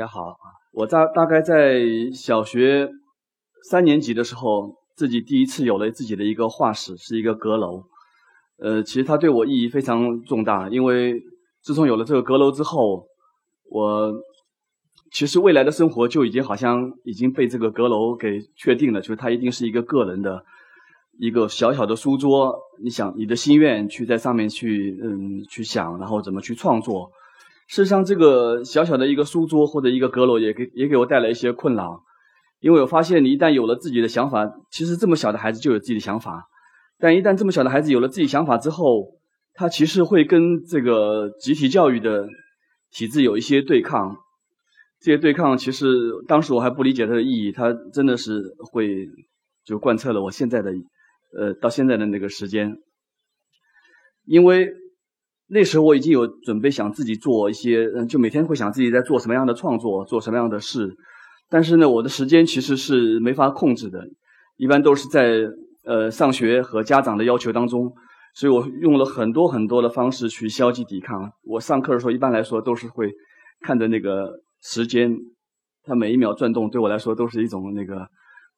大家好，我大大概在小学三年级的时候，自己第一次有了自己的一个画室，是一个阁楼。呃，其实它对我意义非常重大，因为自从有了这个阁楼之后，我其实未来的生活就已经好像已经被这个阁楼给确定了，就是它一定是一个个人的一个小小的书桌。你想你的心愿去在上面去嗯去想，然后怎么去创作。事实上，这个小小的一个书桌或者一个阁楼也给也给我带来一些困扰，因为我发现你一旦有了自己的想法，其实这么小的孩子就有自己的想法，但一旦这么小的孩子有了自己想法之后，他其实会跟这个集体教育的体制有一些对抗，这些对抗其实当时我还不理解它的意义，它真的是会就贯彻了我现在的呃到现在的那个时间，因为。那时候我已经有准备，想自己做一些，嗯，就每天会想自己在做什么样的创作，做什么样的事。但是呢，我的时间其实是没法控制的，一般都是在呃上学和家长的要求当中，所以我用了很多很多的方式去消极抵抗。我上课的时候，一般来说都是会看着那个时间，它每一秒转动，对我来说都是一种那个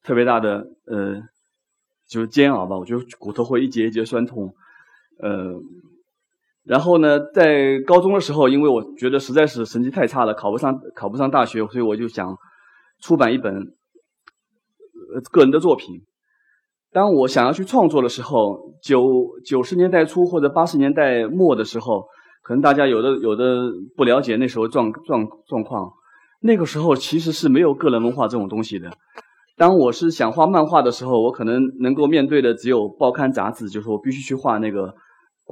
特别大的呃，就是煎熬吧。我觉得骨头会一节一节酸痛，呃。然后呢，在高中的时候，因为我觉得实在是成绩太差了，考不上考不上大学，所以我就想出版一本呃个人的作品。当我想要去创作的时候，九九十年代初或者八十年代末的时候，可能大家有的有的不了解那时候状状状况。那个时候其实是没有个人文化这种东西的。当我是想画漫画的时候，我可能能够面对的只有报刊杂志，就是我必须去画那个。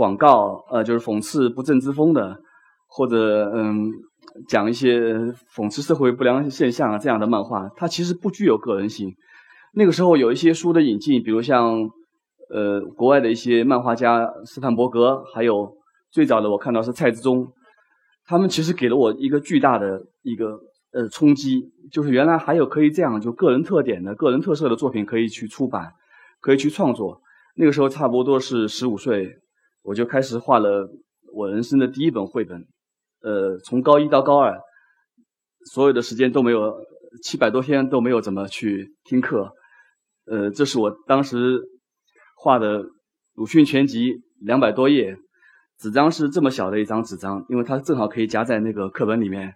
广告，呃，就是讽刺不正之风的，或者嗯，讲一些讽刺社会不良现象啊这样的漫画，它其实不具有个人性。那个时候有一些书的引进，比如像呃国外的一些漫画家斯坦伯格，还有最早的我看到是蔡志忠，他们其实给了我一个巨大的一个呃冲击，就是原来还有可以这样就个人特点的个人特色的作品可以去出版，可以去创作。那个时候差不多是十五岁。我就开始画了我人生的第一本绘本，呃，从高一到高二，所有的时间都没有七百多天都没有怎么去听课，呃，这是我当时画的鲁迅全集两百多页，纸张是这么小的一张纸张，因为它正好可以夹在那个课本里面，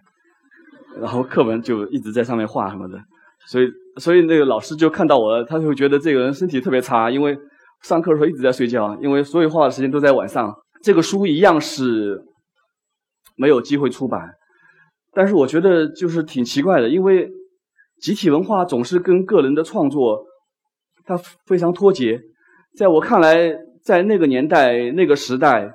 然后课文就一直在上面画什么的，所以所以那个老师就看到我，他就觉得这个人身体特别差，因为。上课的时候一直在睡觉，因为所有画的时间都在晚上。这个书一样是没有机会出版，但是我觉得就是挺奇怪的，因为集体文化总是跟个人的创作它非常脱节。在我看来，在那个年代、那个时代，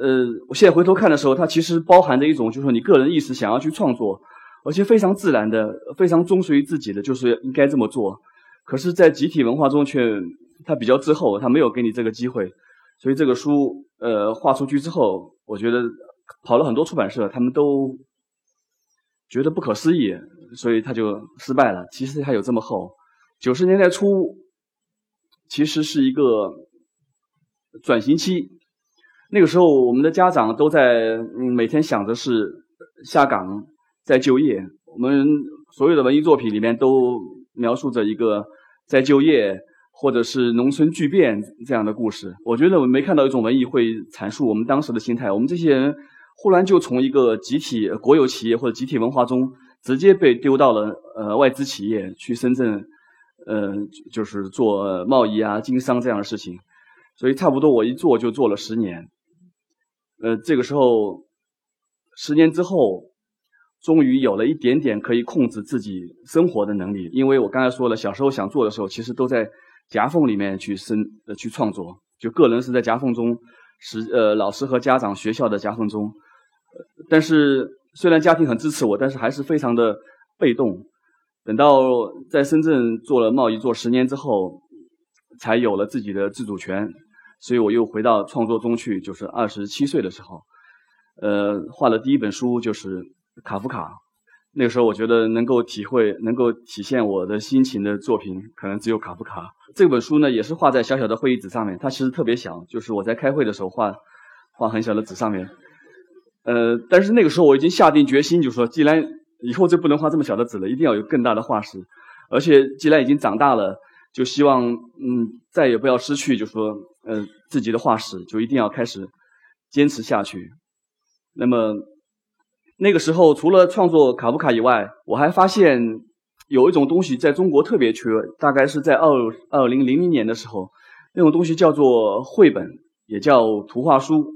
呃，我现在回头看的时候，它其实包含着一种，就是说你个人意识想要去创作，而且非常自然的、非常忠于自己的，就是应该这么做。可是，在集体文化中却。他比较滞后，他没有给你这个机会，所以这个书呃画出去之后，我觉得跑了很多出版社，他们都觉得不可思议，所以他就失败了。其实还有这么厚。九十年代初，其实是一个转型期，那个时候我们的家长都在嗯每天想着是下岗再就业，我们所有的文艺作品里面都描述着一个在就业。或者是农村巨变这样的故事，我觉得我没看到一种文艺会阐述我们当时的心态。我们这些人忽然就从一个集体国有企业或者集体文化中，直接被丢到了呃外资企业去深圳，呃就是做贸易啊、经商这样的事情。所以差不多我一做就做了十年。呃，这个时候十年之后，终于有了一点点可以控制自己生活的能力。因为我刚才说了，小时候想做的时候，其实都在。夹缝里面去生呃去创作，就个人是在夹缝中，是呃老师和家长学校的夹缝中，但是虽然家庭很支持我，但是还是非常的被动。等到在深圳做了贸易做十年之后，才有了自己的自主权，所以我又回到创作中去。就是二十七岁的时候，呃，画了第一本书就是卡夫卡。那个时候，我觉得能够体会、能够体现我的心情的作品，可能只有卡夫卡。这本书呢，也是画在小小的会议纸上面，它其实特别小，就是我在开会的时候画，画很小的纸上面。呃，但是那个时候我已经下定决心，就说既然以后就不能画这么小的纸了，一定要有更大的画室。而且既然已经长大了，就希望嗯再也不要失去，就说呃自己的画室，就一定要开始坚持下去。那么那个时候，除了创作卡夫卡以外，我还发现有一种东西在中国特别缺，大概是在二二零零零年的时候，那种东西叫做绘本，也叫图画书。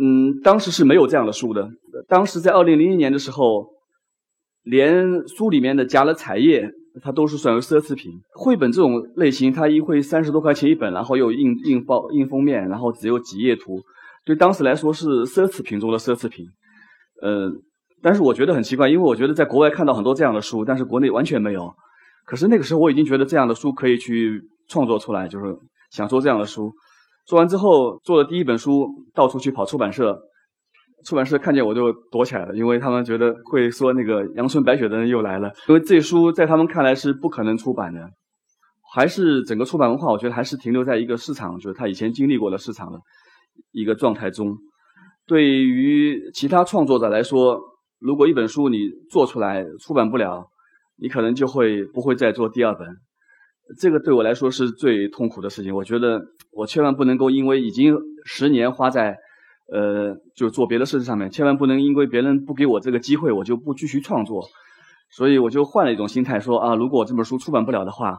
嗯，当时是没有这样的书的。当时在二零零一年的时候，连书里面的夹了彩页，它都是算为奢侈品。绘本这种类型，它一会三十多块钱一本，然后又印印包、印封面，然后只有几页图，对当时来说是奢侈品中的奢侈品。呃，但是我觉得很奇怪，因为我觉得在国外看到很多这样的书，但是国内完全没有。可是那个时候我已经觉得这样的书可以去创作出来，就是想做这样的书。做完之后，做了第一本书，到处去跑出版社，出版社看见我就躲起来了，因为他们觉得会说那个阳春白雪的人又来了，因为这书在他们看来是不可能出版的，还是整个出版文化，我觉得还是停留在一个市场，就是他以前经历过的市场的一个状态中。对于其他创作者来说，如果一本书你做出来出版不了，你可能就会不会再做第二本。这个对我来说是最痛苦的事情。我觉得我千万不能够因为已经十年花在，呃，就做别的事情上面，千万不能因为别人不给我这个机会，我就不继续创作。所以我就换了一种心态，说啊，如果这本书出版不了的话，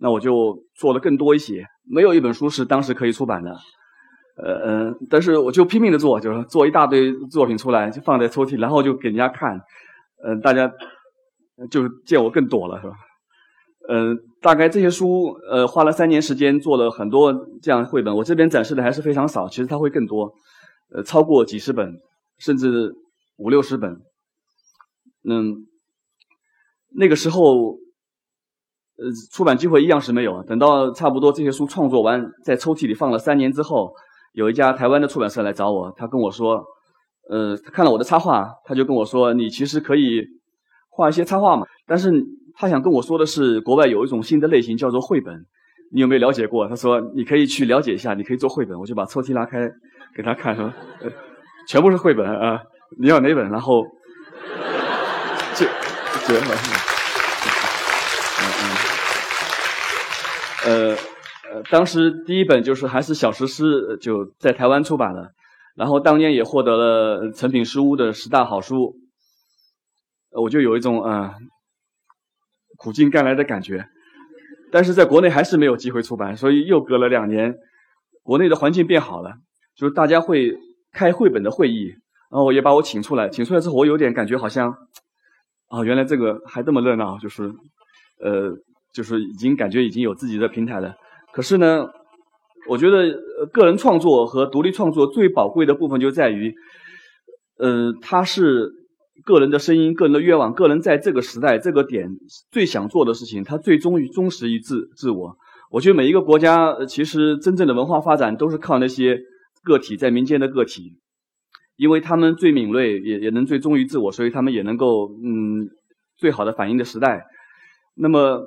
那我就做的更多一些。没有一本书是当时可以出版的，呃嗯，但是我就拼命的做，就是做一大堆作品出来，就放在抽屉，然后就给人家看，嗯，大家就见我更多了，是吧？嗯，大概这些书，呃，花了三年时间做了很多这样绘本。我这边展示的还是非常少，其实它会更多，呃，超过几十本，甚至五六十本。嗯，那个时候，呃，出版机会一样是没有。等到差不多这些书创作完，在抽屉里放了三年之后，有一家台湾的出版社来找我，他跟我说，呃，他看了我的插画，他就跟我说，你其实可以画一些插画嘛，但是。他想跟我说的是，国外有一种新的类型叫做绘本，你有没有了解过？他说你可以去了解一下，你可以做绘本。我就把抽屉拉开给他看，说全部是绘本啊，你要哪本？然后 就就嗯嗯呃呃，当时第一本就是还是小石狮，就在台湾出版了，然后当年也获得了成品书屋的十大好书，我就有一种嗯。苦尽甘来的感觉，但是在国内还是没有机会出版，所以又隔了两年，国内的环境变好了，就是大家会开绘本的会议，然后也把我请出来，请出来之后，我有点感觉好像，啊，原来这个还这么热闹，就是，呃，就是已经感觉已经有自己的平台了。可是呢，我觉得个人创作和独立创作最宝贵的部分就在于，呃，它是。个人的声音，个人的愿望，个人在这个时代这个点最想做的事情，他最忠于忠实于自自我。我觉得每一个国家其实真正的文化发展都是靠那些个体在民间的个体，因为他们最敏锐，也也能最忠于自我，所以他们也能够嗯最好的反映的时代。那么，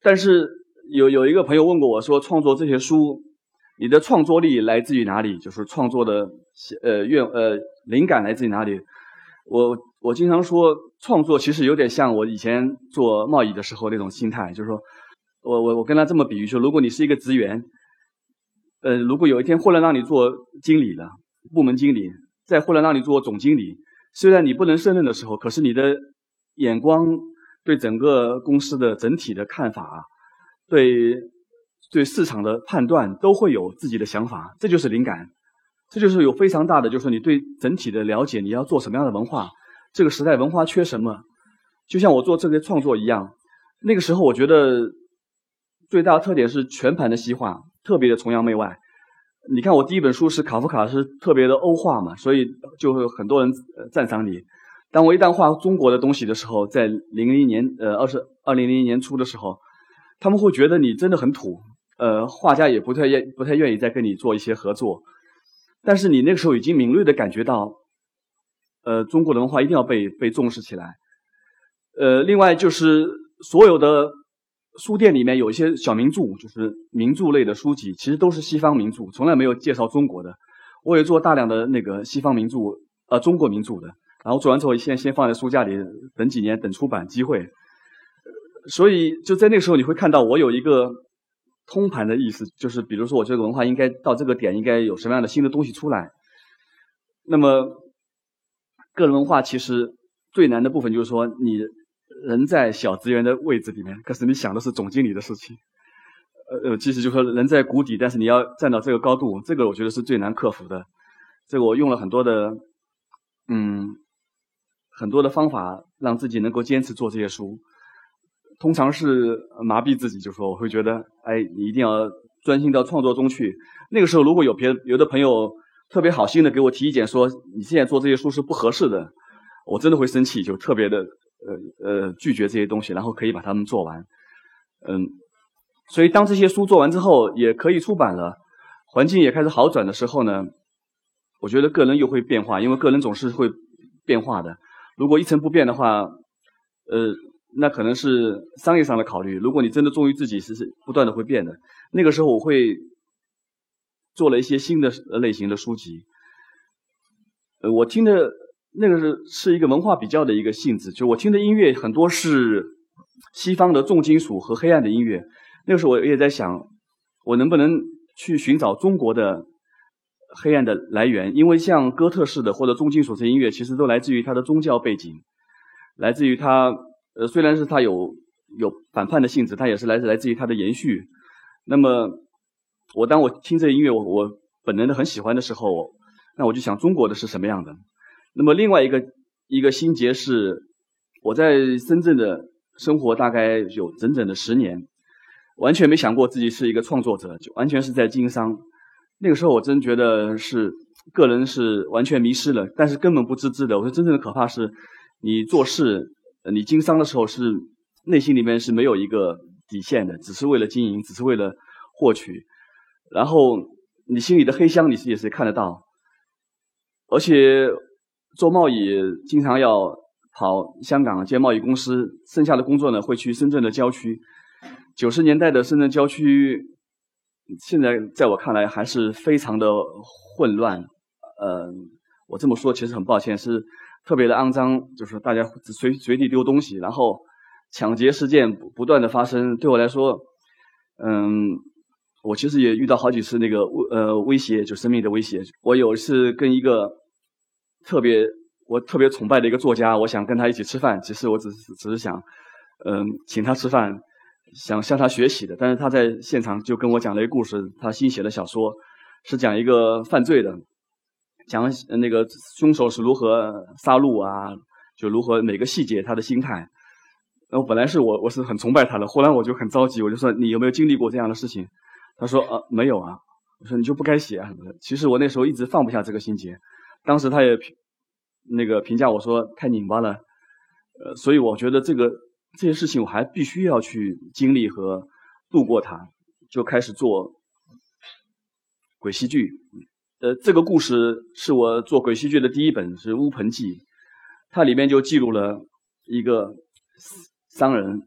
但是有有一个朋友问过我说，创作这些书，你的创作力来自于哪里？就是创作的呃愿呃灵感来自于哪里？我我经常说，创作其实有点像我以前做贸易的时候那种心态，就是说，我我我跟他这么比喻说，如果你是一个职员，呃，如果有一天忽然让你做经理了，部门经理，再忽然让你做总经理，虽然你不能胜任的时候，可是你的眼光对整个公司的整体的看法啊，对对市场的判断都会有自己的想法，这就是灵感。这就是有非常大的，就是你对整体的了解，你要做什么样的文化，这个时代文化缺什么，就像我做这个创作一样。那个时候我觉得最大的特点是全盘的西化，特别的崇洋媚外。你看我第一本书是卡夫卡，是特别的欧化嘛，所以就会很多人赞赏你。当我一旦画中国的东西的时候，在零零年呃二十二零零零年初的时候，他们会觉得你真的很土，呃，画家也不太愿不太愿意再跟你做一些合作。但是你那个时候已经敏锐的感觉到，呃，中国的文化一定要被被重视起来。呃，另外就是所有的书店里面有一些小名著，就是名著类的书籍，其实都是西方名著，从来没有介绍中国的。我也做大量的那个西方名著，呃，中国名著的。然后做完之后先先放在书架里，等几年等出版机会。所以就在那个时候，你会看到我有一个通盘的意思，就是比如说，我这个文化应该到这个点，应该有什么样的新的东西出来。那么，个人文化其实最难的部分就是说，你人在小职员的位置里面，可是你想的是总经理的事情。呃呃，其实就说人在谷底，但是你要站到这个高度，这个我觉得是最难克服的。这个我用了很多的，嗯，很多的方法，让自己能够坚持做这些书。通常是麻痹自己，就说我会觉得，哎，你一定要专心到创作中去。那个时候，如果有别有的朋友特别好心的给我提意见，说你现在做这些书是不合适的，我真的会生气，就特别的呃呃拒绝这些东西，然后可以把它们做完。嗯，所以当这些书做完之后，也可以出版了，环境也开始好转的时候呢，我觉得个人又会变化，因为个人总是会变化的。如果一成不变的话，呃。那可能是商业上的考虑。如果你真的忠于自己，是是不断的会变的。那个时候我会做了一些新的类型的书籍。呃，我听的那个是是一个文化比较的一个性质，就我听的音乐很多是西方的重金属和黑暗的音乐。那个时候我也在想，我能不能去寻找中国的黑暗的来源？因为像哥特式的或者重金属这音乐，其实都来自于它的宗教背景，来自于它。呃，虽然是它有有反叛的性质，它也是来自来自于它的延续。那么，我当我听这音乐，我我本能的很喜欢的时候，那我就想中国的是什么样的。那么另外一个一个心结是，我在深圳的生活大概有整整的十年，完全没想过自己是一个创作者，就完全是在经商。那个时候我真觉得是个人是完全迷失了，但是根本不自知的。我说真正的可怕是，你做事。你经商的时候是内心里面是没有一个底线的，只是为了经营，只是为了获取。然后你心里的黑箱，你是也是看得到。而且做贸易经常要跑香港接贸易公司，剩下的工作呢会去深圳的郊区。九十年代的深圳郊区，现在在我看来还是非常的混乱。呃，我这么说其实很抱歉，是。特别的肮脏，就是大家随随地丢东西，然后抢劫事件不断的发生。对我来说，嗯，我其实也遇到好几次那个呃威胁，就生命的威胁。我有一次跟一个特别我特别崇拜的一个作家，我想跟他一起吃饭，其实我只是只是想嗯请他吃饭，想向他学习的。但是他在现场就跟我讲了一个故事，他新写的小说是讲一个犯罪的。讲那个凶手是如何杀戮啊，就如何每个细节他的心态。然后本来是我我是很崇拜他的，后来我就很着急，我就说你有没有经历过这样的事情？他说呃没有啊。我说你就不该写啊什么的。其实我那时候一直放不下这个心结。当时他也那个评价我说太拧巴了，呃，所以我觉得这个这些事情我还必须要去经历和度过它，就开始做鬼戏剧。呃，这个故事是我做鬼戏剧的第一本，是《乌盆记》，它里面就记录了一个商人，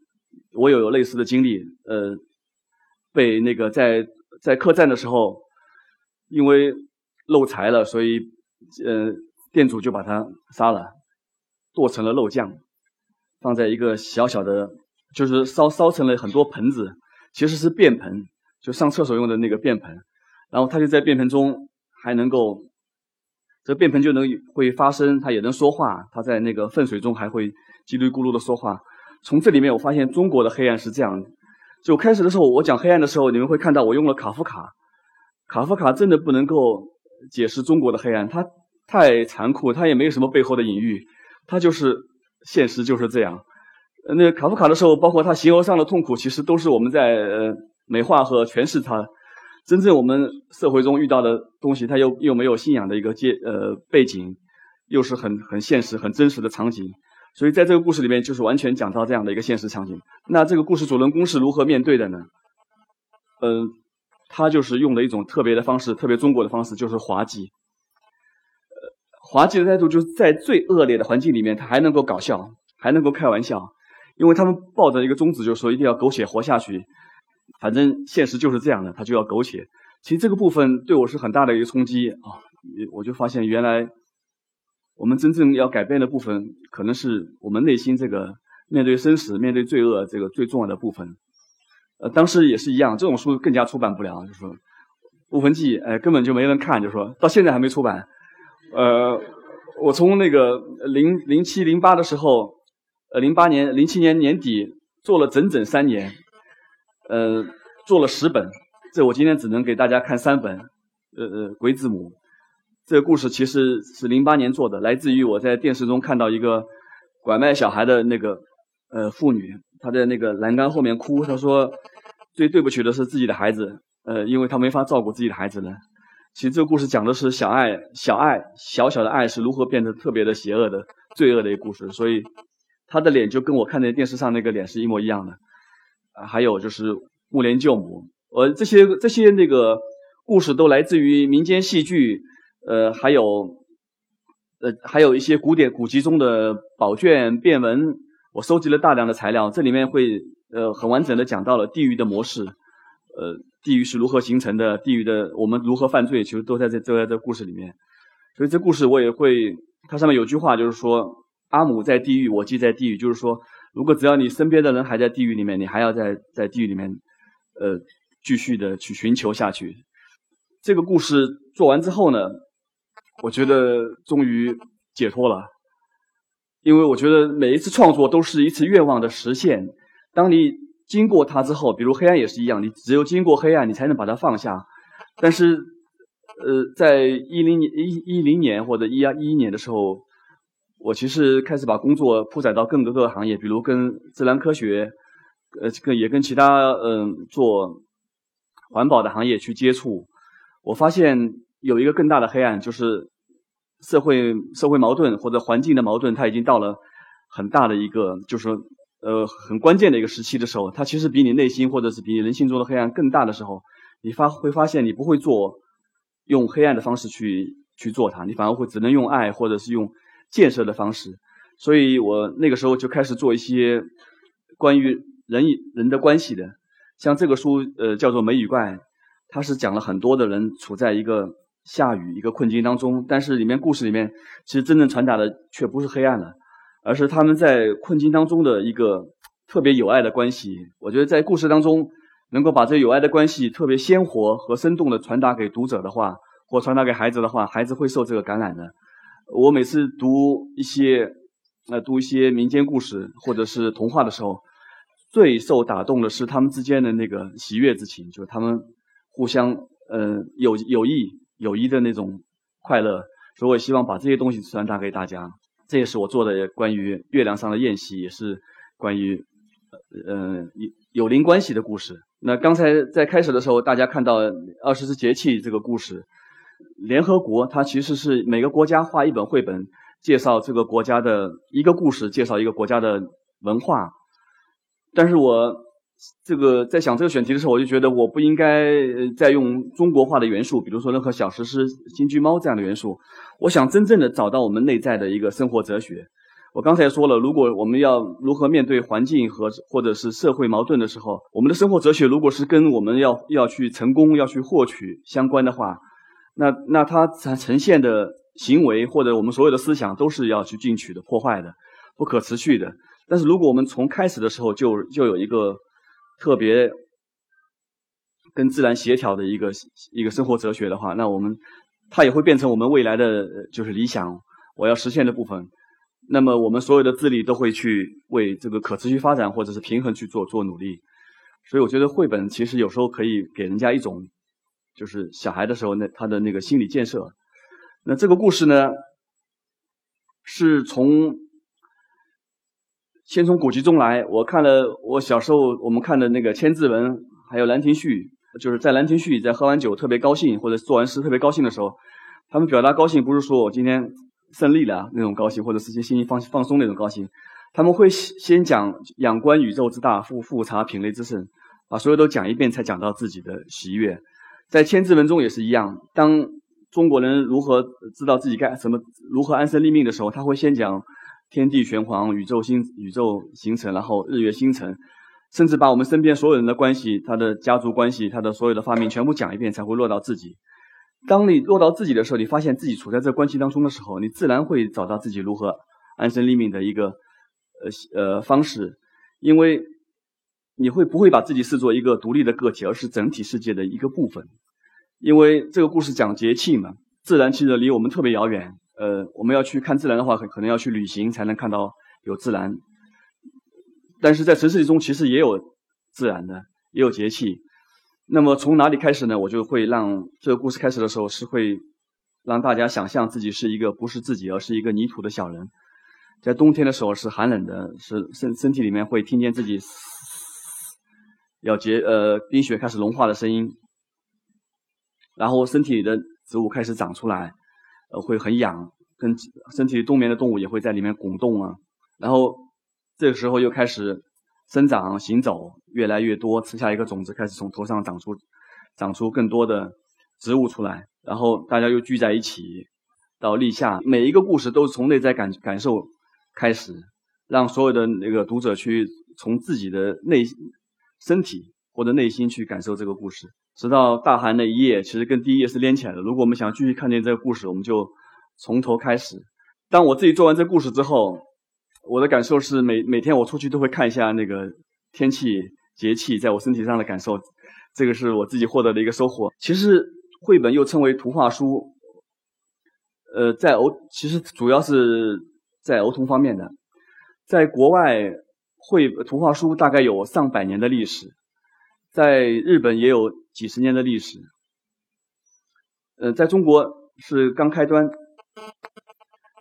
我有类似的经历。呃，被那个在在客栈的时候，因为漏财了，所以呃店主就把他杀了，剁成了肉酱，放在一个小小的，就是烧烧成了很多盆子，其实是便盆，就上厕所用的那个便盆，然后他就在便盆中。还能够，这便盆就能会发声，它也能说话。它在那个粪水中还会叽里咕噜的说话。从这里面我发现中国的黑暗是这样的。就开始的时候，我讲黑暗的时候，你们会看到我用了卡夫卡。卡夫卡真的不能够解释中国的黑暗，它太残酷，它也没有什么背后的隐喻，它就是现实就是这样。那卡夫卡的时候，包括他形而上的痛苦，其实都是我们在呃美化和诠释他。真正我们社会中遇到的东西，它又又没有信仰的一个阶呃背景，又是很很现实、很真实的场景，所以在这个故事里面，就是完全讲到这样的一个现实场景。那这个故事主人公是如何面对的呢？嗯，他就是用了一种特别的方式，特别中国的方式，就是滑稽。呃，滑稽的态度就是在最恶劣的环境里面，他还能够搞笑，还能够开玩笑，因为他们抱着一个宗旨，就是说一定要苟且活下去。反正现实就是这样的，他就要苟且。其实这个部分对我是很大的一个冲击啊！我就发现原来我们真正要改变的部分，可能是我们内心这个面对生死、面对罪恶这个最重要的部分。呃，当时也是一样，这种书更加出版不了，就说《误魂记》，哎，根本就没人看，就说到现在还没出版。呃，我从那个零零七零八的时候，呃，零八年、零七年年底做了整整三年，呃，做了十本，这我今天只能给大家看三本。呃呃，鬼子母这个故事其实是零八年做的，来自于我在电视中看到一个拐卖小孩的那个呃妇女，她在那个栏杆后面哭，她说最对不起的是自己的孩子，呃，因为她没法照顾自己的孩子了。其实这个故事讲的是小爱，小爱，小小的爱是如何变得特别的邪恶的、罪恶的一个故事。所以她的脸就跟我看在电视上那个脸是一模一样的。啊，还有就是木莲救母，呃，这些这些那个。故事都来自于民间戏剧，呃，还有，呃，还有一些古典古籍中的宝卷变文。我收集了大量的材料，这里面会呃很完整的讲到了地狱的模式，呃，地狱是如何形成的，地狱的我们如何犯罪，其实都在这都在这故事里面。所以这故事我也会，它上面有句话就是说：“阿姆在地狱，我即在地狱。”就是说，如果只要你身边的人还在地狱里面，你还要在在地狱里面，呃，继续的去寻求下去。这个故事做完之后呢，我觉得终于解脱了，因为我觉得每一次创作都是一次愿望的实现。当你经过它之后，比如黑暗也是一样，你只有经过黑暗，你才能把它放下。但是，呃，在一零年一一零年或者一二一一年的时候，我其实开始把工作铺展到更多个行业，比如跟自然科学，呃，跟也跟其他嗯做环保的行业去接触。我发现有一个更大的黑暗，就是社会社会矛盾或者环境的矛盾，它已经到了很大的一个，就是呃很关键的一个时期的时候，它其实比你内心或者是比你人性中的黑暗更大的时候，你发会发现你不会做用黑暗的方式去去做它，你反而会只能用爱或者是用建设的方式。所以我那个时候就开始做一些关于人与人的关系的，像这个书呃叫做《美与怪》。它是讲了很多的人处在一个下雨、一个困境当中，但是里面故事里面其实真正传达的却不是黑暗了，而是他们在困境当中的一个特别有爱的关系。我觉得在故事当中能够把这有爱的关系特别鲜活和生动的传达给读者的话，或传达给孩子的话，孩子会受这个感染的。我每次读一些呃读一些民间故事或者是童话的时候，最受打动的是他们之间的那个喜悦之情，就是他们。互相，呃，有有益友谊的那种快乐，所以我也希望把这些东西传达给大家。这也是我做的关于月亮上的宴席，也是关于，呃，有有灵关系的故事。那刚才在开始的时候，大家看到二十四节气这个故事，联合国它其实是每个国家画一本绘本，介绍这个国家的一个故事，介绍一个国家的文化。但是我。这个在想这个选题的时候，我就觉得我不应该再用中国化的元素，比如说任何小石狮、金龟猫这样的元素。我想真正的找到我们内在的一个生活哲学。我刚才说了，如果我们要如何面对环境和或者是社会矛盾的时候，我们的生活哲学如果是跟我们要要去成功、要去获取相关的话，那那它呈呈现的行为或者我们所有的思想都是要去进取的、破坏的、不可持续的。但是如果我们从开始的时候就就有一个特别跟自然协调的一个一个生活哲学的话，那我们它也会变成我们未来的就是理想，我要实现的部分。那么我们所有的智力都会去为这个可持续发展或者是平衡去做做努力。所以我觉得绘本其实有时候可以给人家一种，就是小孩的时候那他的那个心理建设。那这个故事呢，是从。先从古籍中来，我看了我小时候我们看的那个《千字文》，还有《兰亭序》，就是在《兰亭序》在喝完酒特别高兴，或者做完诗特别高兴的时候，他们表达高兴不是说我今天胜利了那种高兴，或者是些心情放放松那种高兴，他们会先讲仰观宇宙之大，复复察品类之盛，把所有都讲一遍才讲到自己的喜悦。在《千字文》中也是一样，当中国人如何知道自己该什么，如何安身立命的时候，他会先讲。天地玄黄，宇宙星宇宙形成，然后日月星辰，甚至把我们身边所有人的关系、他的家族关系、他的所有的发明全部讲一遍，才会落到自己。当你落到自己的时候，你发现自己处在这关系当中的时候，你自然会找到自己如何安身立命的一个呃呃方式，因为你会不会把自己视作一个独立的个体，而是整体世界的一个部分？因为这个故事讲节气嘛，自然其实离我们特别遥远。呃，我们要去看自然的话，可可能要去旅行才能看到有自然。但是在城市中，其实也有自然的，也有节气。那么从哪里开始呢？我就会让这个故事开始的时候是会让大家想象自己是一个不是自己，而是一个泥土的小人。在冬天的时候是寒冷的，是身身体里面会听见自己要结呃冰雪开始融化的声音，然后身体里的植物开始长出来，呃会很痒，跟身体冬眠的动物也会在里面滚动啊，然后。这个时候又开始生长、行走，越来越多，吃下一个种子，开始从头上长出，长出更多的植物出来。然后大家又聚在一起，到立夏，每一个故事都是从内在感感受开始，让所有的那个读者去从自己的内身体或者内心去感受这个故事，直到大寒那一页，其实跟第一页是连起来的。如果我们想继续看见这个故事，我们就从头开始。当我自己做完这故事之后。我的感受是，每每天我出去都会看一下那个天气节气在我身体上的感受，这个是我自己获得的一个收获。其实绘本又称为图画书，呃，在儿其实主要是在儿童方面的，在国外绘图画书大概有上百年的历史，在日本也有几十年的历史，呃，在中国是刚开端，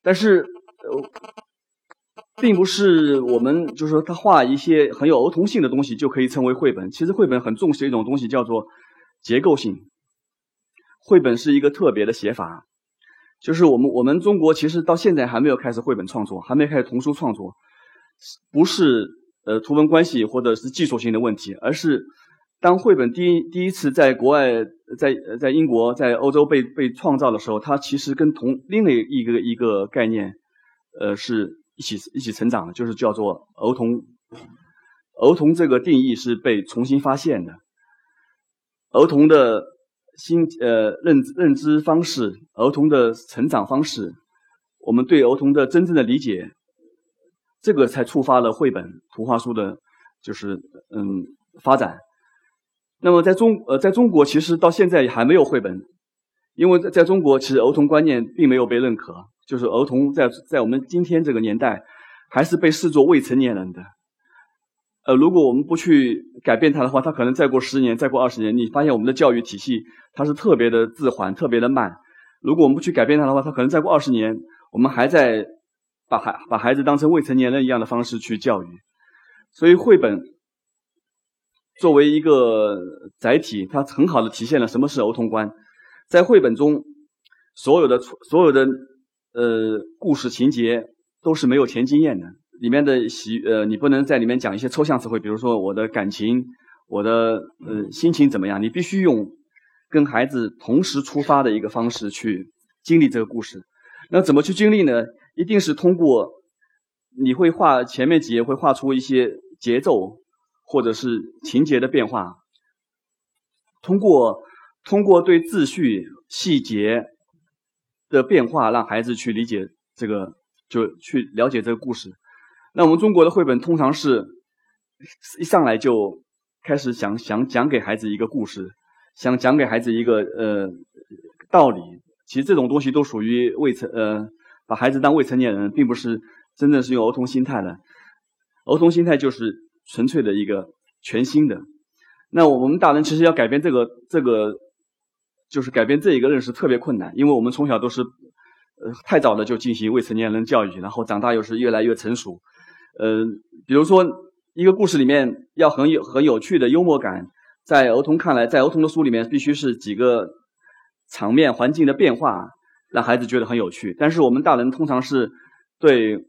但是呃。并不是我们就是说他画一些很有儿童性的东西就可以称为绘本。其实绘本很重视一种东西，叫做结构性。绘本是一个特别的写法，就是我们我们中国其实到现在还没有开始绘本创作，还没开始童书创作，不是呃图文关系或者是技术性的问题，而是当绘本第一第一次在国外在在英国在欧洲被被创造的时候，它其实跟同另外一个一个概念，呃是。一起一起成长的，就是叫做儿童。儿童这个定义是被重新发现的。儿童的心呃认认知方式，儿童的成长方式，我们对儿童的真正的理解，这个才触发了绘本图画书的，就是嗯发展。那么在中呃在中国，其实到现在也还没有绘本，因为在在中国，其实儿童观念并没有被认可。就是儿童在在我们今天这个年代，还是被视作未成年人的。呃，如果我们不去改变它的话，它可能再过十年、再过二十年，你发现我们的教育体系它是特别的滞缓、特别的慢。如果我们不去改变它的话，它可能再过二十年，我们还在把孩把孩子当成未成年人一样的方式去教育。所以，绘本作为一个载体，它很好的体现了什么是儿童观。在绘本中，所有的所有的。呃，故事情节都是没有前经验的，里面的喜呃，你不能在里面讲一些抽象词汇，比如说我的感情，我的呃心情怎么样？你必须用跟孩子同时出发的一个方式去经历这个故事。那怎么去经历呢？一定是通过你会画前面几页会画出一些节奏或者是情节的变化，通过通过对秩序细节。的变化，让孩子去理解这个，就去了解这个故事。那我们中国的绘本通常是一上来就开始想想讲给孩子一个故事，想讲给孩子一个呃道理。其实这种东西都属于未成呃，把孩子当未成年人，并不是真正是用儿童心态的。儿童心态就是纯粹的一个全新的。那我们大人其实要改变这个这个。就是改变这一个认识特别困难，因为我们从小都是，呃，太早的就进行未成年人教育，然后长大又是越来越成熟。呃，比如说一个故事里面要很有很有趣的幽默感，在儿童看来，在儿童的书里面必须是几个场面环境的变化，让孩子觉得很有趣。但是我们大人通常是对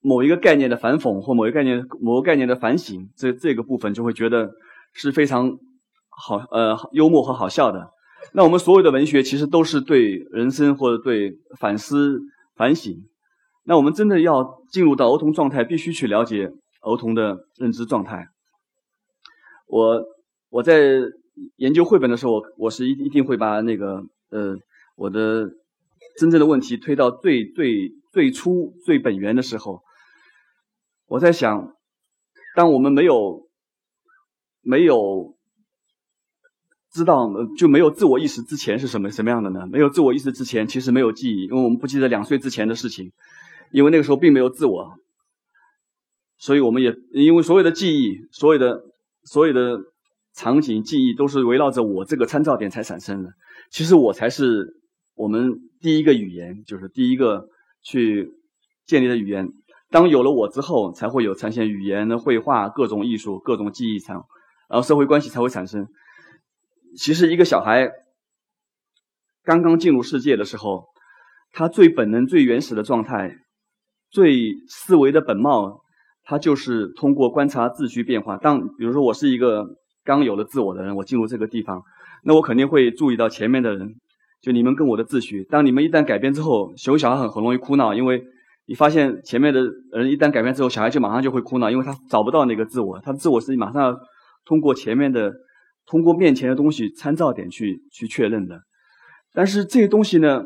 某一个概念的反讽或某一个概念某个概念的反省，这这个部分就会觉得是非常好呃幽默和好笑的。那我们所有的文学其实都是对人生或者对反思反省。那我们真的要进入到儿童状态，必须去了解儿童的认知状态。我我在研究绘本的时候，我我是一一定会把那个呃我的真正的问题推到最最最初最本源的时候，我在想，当我们没有没有知道就没有自我意识之前是什么什么样的呢？没有自我意识之前，其实没有记忆，因为我们不记得两岁之前的事情，因为那个时候并没有自我，所以我们也因为所有的记忆，所有的所有的场景记忆都是围绕着我这个参照点才产生的。其实我才是我们第一个语言，就是第一个去建立的语言。当有了我之后，才会有呈现语言的绘画、各种艺术、各种记忆场，然后社会关系才会产生。其实一个小孩刚刚进入世界的时候，他最本能、最原始的状态、最思维的本貌，他就是通过观察秩序变化。当比如说我是一个刚有了自我的人，我进入这个地方。那我肯定会注意到前面的人，就你们跟我的秩序。当你们一旦改变之后，小小孩很很容易哭闹，因为你发现前面的人一旦改变之后，小孩就马上就会哭闹，因为他找不到那个自我，他的自我是马上要通过前面的、通过面前的东西参照点去去确认的。但是这些东西呢，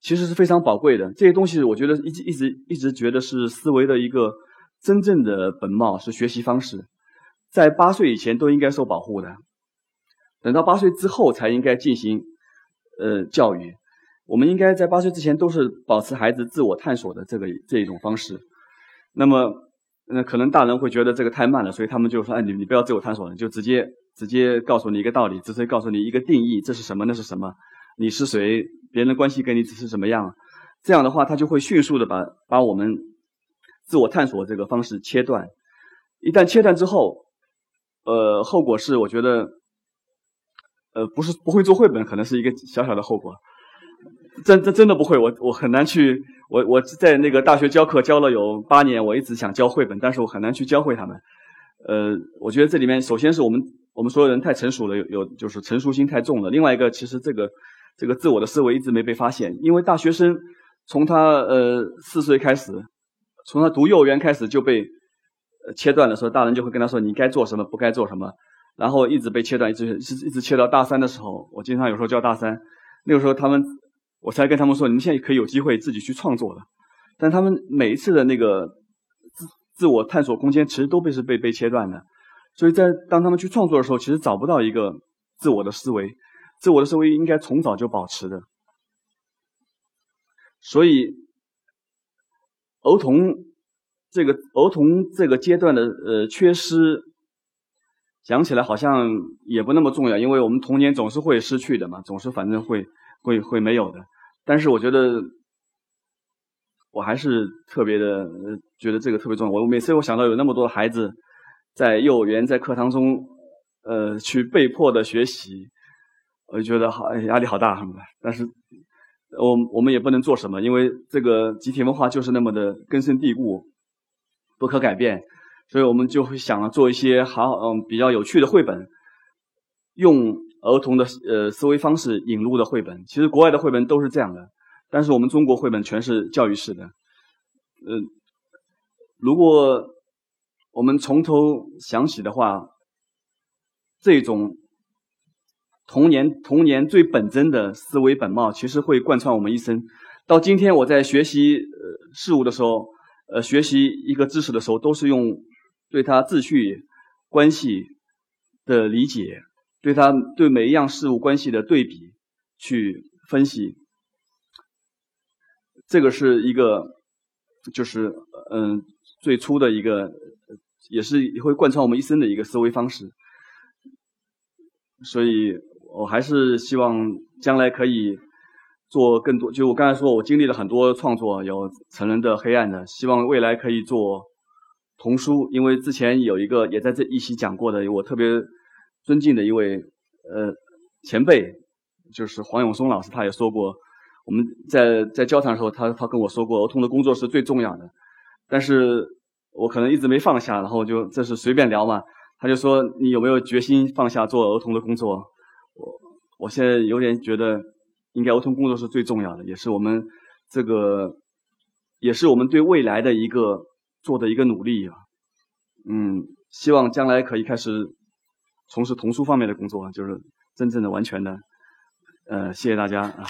其实是非常宝贵的。这些东西我觉得一直一直一直觉得是思维的一个真正的本貌，是学习方式，在八岁以前都应该受保护的。等到八岁之后才应该进行，呃，教育。我们应该在八岁之前都是保持孩子自我探索的这个这一种方式。那么，那可能大人会觉得这个太慢了，所以他们就说：“哎，你你不要自我探索了，就直接直接告诉你一个道理，直接告诉你一个定义，这是什么，那是什么，你是谁，别人的关系跟你只是什么样。”这样的话，他就会迅速的把把我们自我探索这个方式切断。一旦切断之后，呃，后果是我觉得。呃，不是不会做绘本，可能是一个小小的后果。真真真的不会，我我很难去。我我在那个大学教课教了有八年，我一直想教绘本，但是我很难去教会他们。呃，我觉得这里面首先是我们我们所有人太成熟了，有有就是成熟心太重了。另外一个，其实这个这个自我的思维一直没被发现，因为大学生从他呃四岁开始，从他读幼儿园开始就被切断了，说大人就会跟他说你该做什么，不该做什么。然后一直被切断，一直一直切到大三的时候，我经常有时候教大三，那个时候他们，我才跟他们说，你们现在可以有机会自己去创作了。但他们每一次的那个自自我探索空间，其实都被是被被切断的。所以在当他们去创作的时候，其实找不到一个自我的思维，自我的思维应该从早就保持的。所以，儿童这个儿童这个阶段的呃缺失。讲起来好像也不那么重要，因为我们童年总是会失去的嘛，总是反正会会会没有的。但是我觉得我还是特别的觉得这个特别重要。我每次我想到有那么多孩子在幼儿园在课堂中呃去被迫的学习，我就觉得好压力好大什么的，但是我我们也不能做什么，因为这个集体文化就是那么的根深蒂固，不可改变。所以我们就会想做一些好嗯比较有趣的绘本，用儿童的呃思维方式引入的绘本。其实国外的绘本都是这样的，但是我们中国绘本全是教育式的。呃，如果我们从头想起的话，这种童年童年最本真的思维本貌，其实会贯穿我们一生。到今天我在学习呃事物的时候，呃学习一个知识的时候，都是用。对他秩序关系的理解，对他对每一样事物关系的对比去分析，这个是一个，就是嗯最初的一个，也是会贯穿我们一生的一个思维方式。所以我还是希望将来可以做更多。就我刚才说，我经历了很多创作，有成人的、黑暗的，希望未来可以做。童书，因为之前有一个也在这一期讲过的，我特别尊敬的一位呃前辈，就是黄永松老师，他也说过，我们在在交谈的时候，他他跟我说过，儿童的工作是最重要的，但是我可能一直没放下，然后就这是随便聊嘛，他就说你有没有决心放下做儿童的工作？我我现在有点觉得，应该儿童工作是最重要的，也是我们这个，也是我们对未来的一个。做的一个努力啊，嗯，希望将来可以开始从事童书方面的工作，就是真正的、完全的，呃，谢谢大家啊。